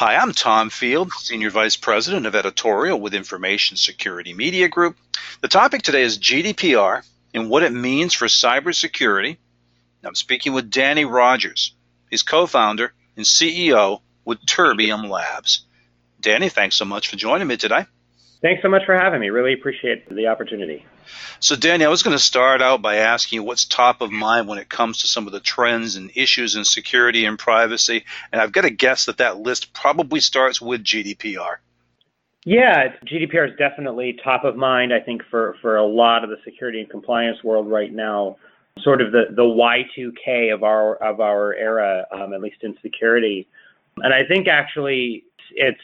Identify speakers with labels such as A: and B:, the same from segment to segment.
A: Hi, I'm Tom Field, Senior Vice President of Editorial with Information Security Media Group. The topic today is GDPR and what it means for cybersecurity. I'm speaking with Danny Rogers. He's co founder and CEO with Terbium Labs. Danny, thanks so much for joining me today.
B: Thanks so much for having me. Really appreciate the opportunity.
A: So, Danny, I was going to start out by asking you what's top of mind when it comes to some of the trends and issues in security and privacy. And I've got to guess that that list probably starts with GDPR.
B: Yeah, GDPR is definitely top of mind, I think, for, for a lot of the security and compliance world right now. Sort of the, the Y2K of our of our era, um, at least in security. And I think actually it's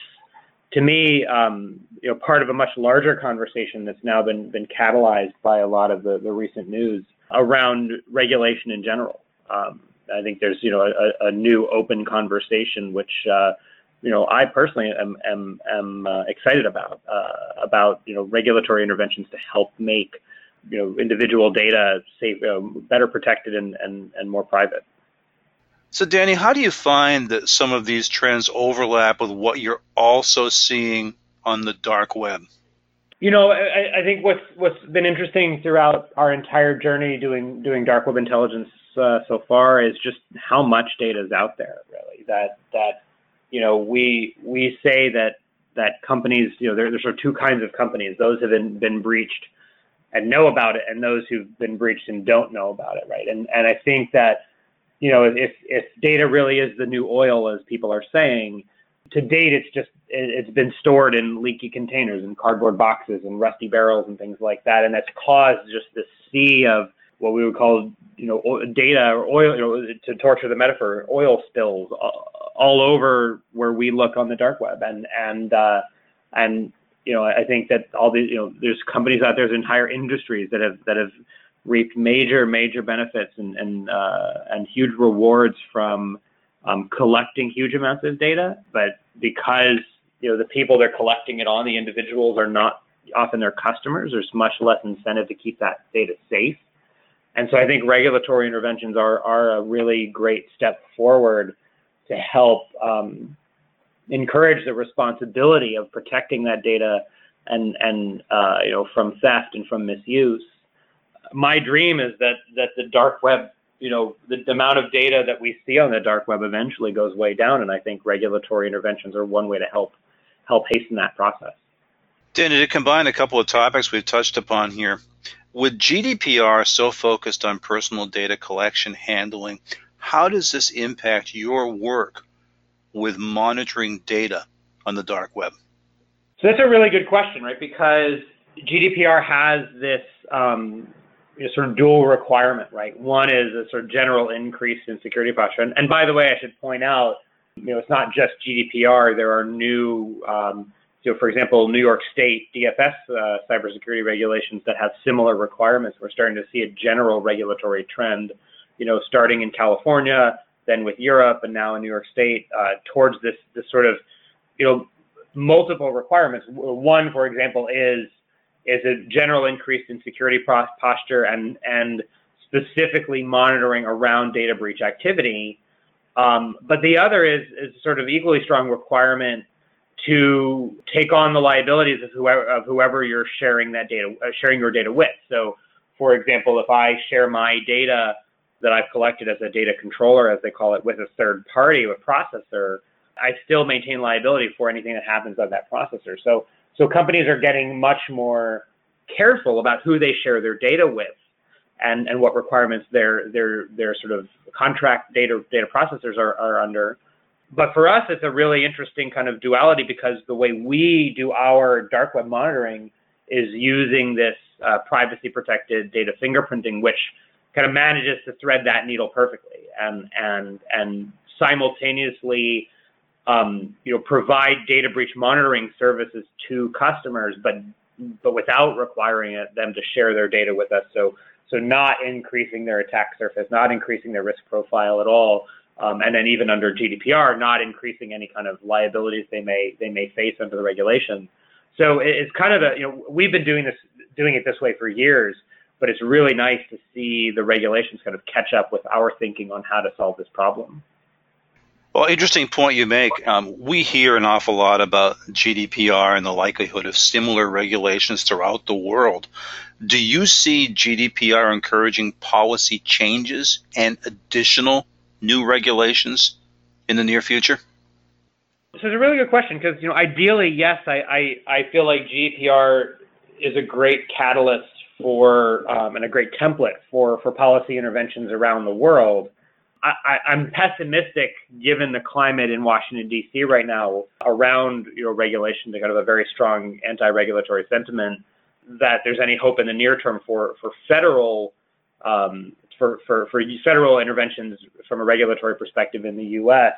B: to me, um, you know, part of a much larger conversation that's now been been catalyzed by a lot of the, the recent news around regulation in general. Um, I think there's you know a, a new open conversation which uh, you know I personally am am, am uh, excited about uh, about you know regulatory interventions to help make you know individual data safe, uh, better protected and, and and more private.
A: So, Danny, how do you find that some of these trends overlap with what you're also seeing on the dark web?
B: You know, I, I think what's what's been interesting throughout our entire journey doing doing dark web intelligence uh, so far is just how much data is out there. Really, that that you know we we say that that companies, you know, there, there's sort of two kinds of companies: those have been been breached and know about it, and those who've been breached and don't know about it, right? And and I think that you know, if if data really is the new oil, as people are saying, to date it's just it's been stored in leaky containers and cardboard boxes and rusty barrels and things like that, and that's caused just this sea of what we would call you know data or oil, you know, to torture the metaphor, oil spills all over where we look on the dark web, and and uh, and you know I think that all these you know there's companies out there, there's entire industries that have that have reaped major, major benefits and and uh, and huge rewards from um, collecting huge amounts of data. But because you know the people they're collecting it on, the individuals are not often their customers. There's much less incentive to keep that data safe. And so I think regulatory interventions are are a really great step forward to help um, encourage the responsibility of protecting that data and and uh, you know from theft and from misuse my dream is that that the dark web, you know, the, the amount of data that we see on the dark web eventually goes way down, and I think regulatory interventions are one way to help help hasten that process.
A: Danny, to combine a couple of topics we've touched upon here, with GDPR so focused on personal data collection handling, how does this impact your work with monitoring data on the dark web?
B: So that's a really good question, right? Because GDPR has this um, know, sort of dual requirement, right? One is a sort of general increase in security posture. And, and by the way, I should point out, you know, it's not just GDPR. There are new, um, know, for example, New York State DFS uh, cybersecurity regulations that have similar requirements. We're starting to see a general regulatory trend, you know, starting in California, then with Europe, and now in New York State, uh, towards this this sort of, you know, multiple requirements. One, for example, is is a general increase in security posture and and specifically monitoring around data breach activity. Um, but the other is is sort of equally strong requirement to take on the liabilities of whoever of whoever you're sharing that data uh, sharing your data with. So, for example, if I share my data that I've collected as a data controller, as they call it, with a third party, a processor, I still maintain liability for anything that happens on that processor. So so companies are getting much more careful about who they share their data with and, and what requirements their, their, their sort of contract data, data processors are, are under. But for us, it's a really interesting kind of duality because the way we do our dark web monitoring is using this uh, privacy protected data fingerprinting, which kind of manages to thread that needle perfectly and, and, and simultaneously um, you know, provide data breach monitoring services to customers, but but without requiring them to share their data with us. So so not increasing their attack surface, not increasing their risk profile at all, um, and then even under GDPR, not increasing any kind of liabilities they may they may face under the regulation. So it's kind of a you know we've been doing this doing it this way for years, but it's really nice to see the regulations kind of catch up with our thinking on how to solve this problem.
A: Well, interesting point you make. Um, we hear an awful lot about GDPR and the likelihood of similar regulations throughout the world. Do you see GDPR encouraging policy changes and additional new regulations in the near future?
B: So it's a really good question because you know ideally yes I, I, I feel like GDPR is a great catalyst for um, and a great template for for policy interventions around the world. I, am pessimistic given the climate in Washington D.C. right now around you know regulation, kind of a very strong anti-regulatory sentiment that there's any hope in the near term for for federal um, for, for for federal interventions from a regulatory perspective in the U.S.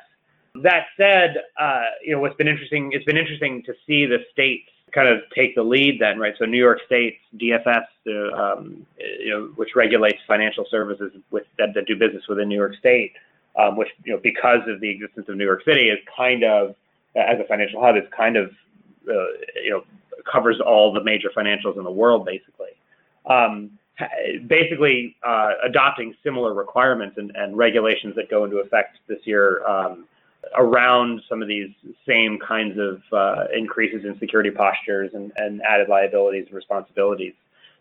B: That said, uh, you know what's been interesting. It's been interesting to see the states kind of take the lead then, right? So New York State's DFS, uh, um, you know, which regulates financial services with that, that do business within New York State, um, which you know because of the existence of New York City is kind of as a financial hub is kind of uh, you know covers all the major financials in the world basically. Um, basically uh, adopting similar requirements and, and, regulations that go into effect this year um, around some of these same kinds of uh, increases in security postures and, and, added liabilities and responsibilities.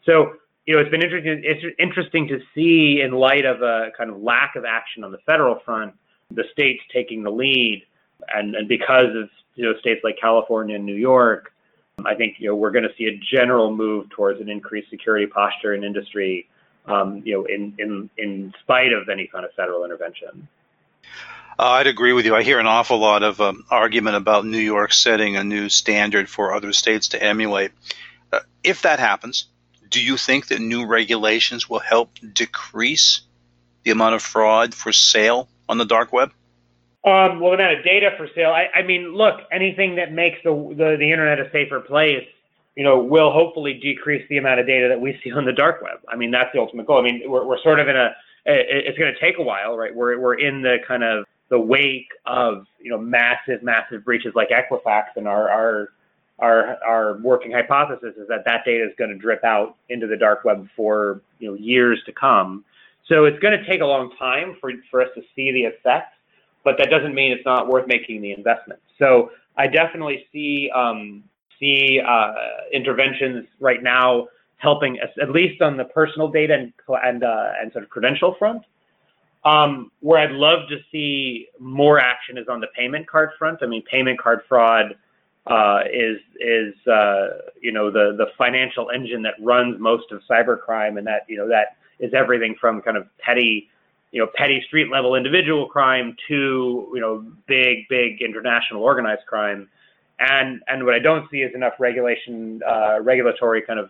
B: So, you know, it's been interesting. It's interesting to see, in light of a kind of lack of action on the federal front, the states taking the lead, and, and because of you know states like California and New York, I think you know we're going to see a general move towards an increased security posture in industry, um, you know, in in in spite of any kind of federal intervention.
A: Uh, I'd agree with you. I hear an awful lot of um, argument about New York setting a new standard for other states to emulate. Uh, if that happens, do you think that new regulations will help decrease the amount of fraud for sale on the dark web?
B: Um, well, the amount of data for sale. I, I mean, look, anything that makes the, the, the internet a safer place, you know, will hopefully decrease the amount of data that we see on the dark web. I mean, that's the ultimate goal. I mean, we're, we're sort of in a. It's going to take a while, right? We're we're in the kind of the wake of you know massive, massive breaches like Equifax, and our our our our working hypothesis is that that data is going to drip out into the dark web for you know years to come. So it's going to take a long time for for us to see the effects, but that doesn't mean it's not worth making the investment. So I definitely see um, see uh, interventions right now helping us, at least on the personal data and and, uh, and sort of credential front. Um, where I'd love to see more action is on the payment card front. I mean, payment card fraud uh, is is uh, you know the financial engine that runs most of cybercrime, and that you know that is everything from kind of petty you know petty street level individual crime to you know big big international organized crime. And and what I don't see is enough regulation, uh, regulatory kind of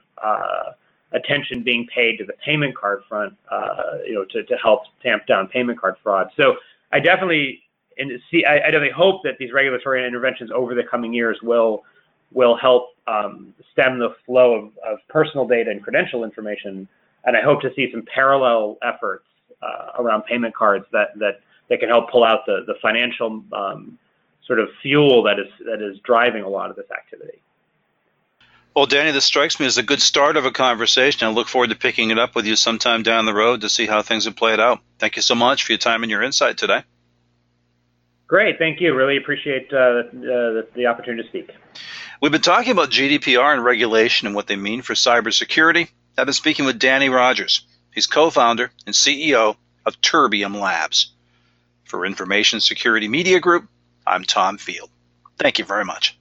B: attention being paid to the payment card front, uh, you know, to, to help tamp down payment card fraud. So I definitely and see, I, I definitely hope that these regulatory interventions over the coming years will will help um, stem the flow of, of, personal data and credential information. And I hope to see some parallel efforts uh, around payment cards that that that can help pull out the the financial um, sort of fuel that is that is driving a lot of this activity.
A: Well, Danny, this strikes me as a good start of a conversation. I look forward to picking it up with you sometime down the road to see how things have played out. Thank you so much for your time and your insight today.
B: Great, thank you. Really appreciate uh, the, the opportunity to speak.
A: We've been talking about GDPR and regulation and what they mean for cybersecurity. I've been speaking with Danny Rogers. He's co-founder and CEO of Terbium Labs. For Information Security Media Group, I'm Tom Field. Thank you very much.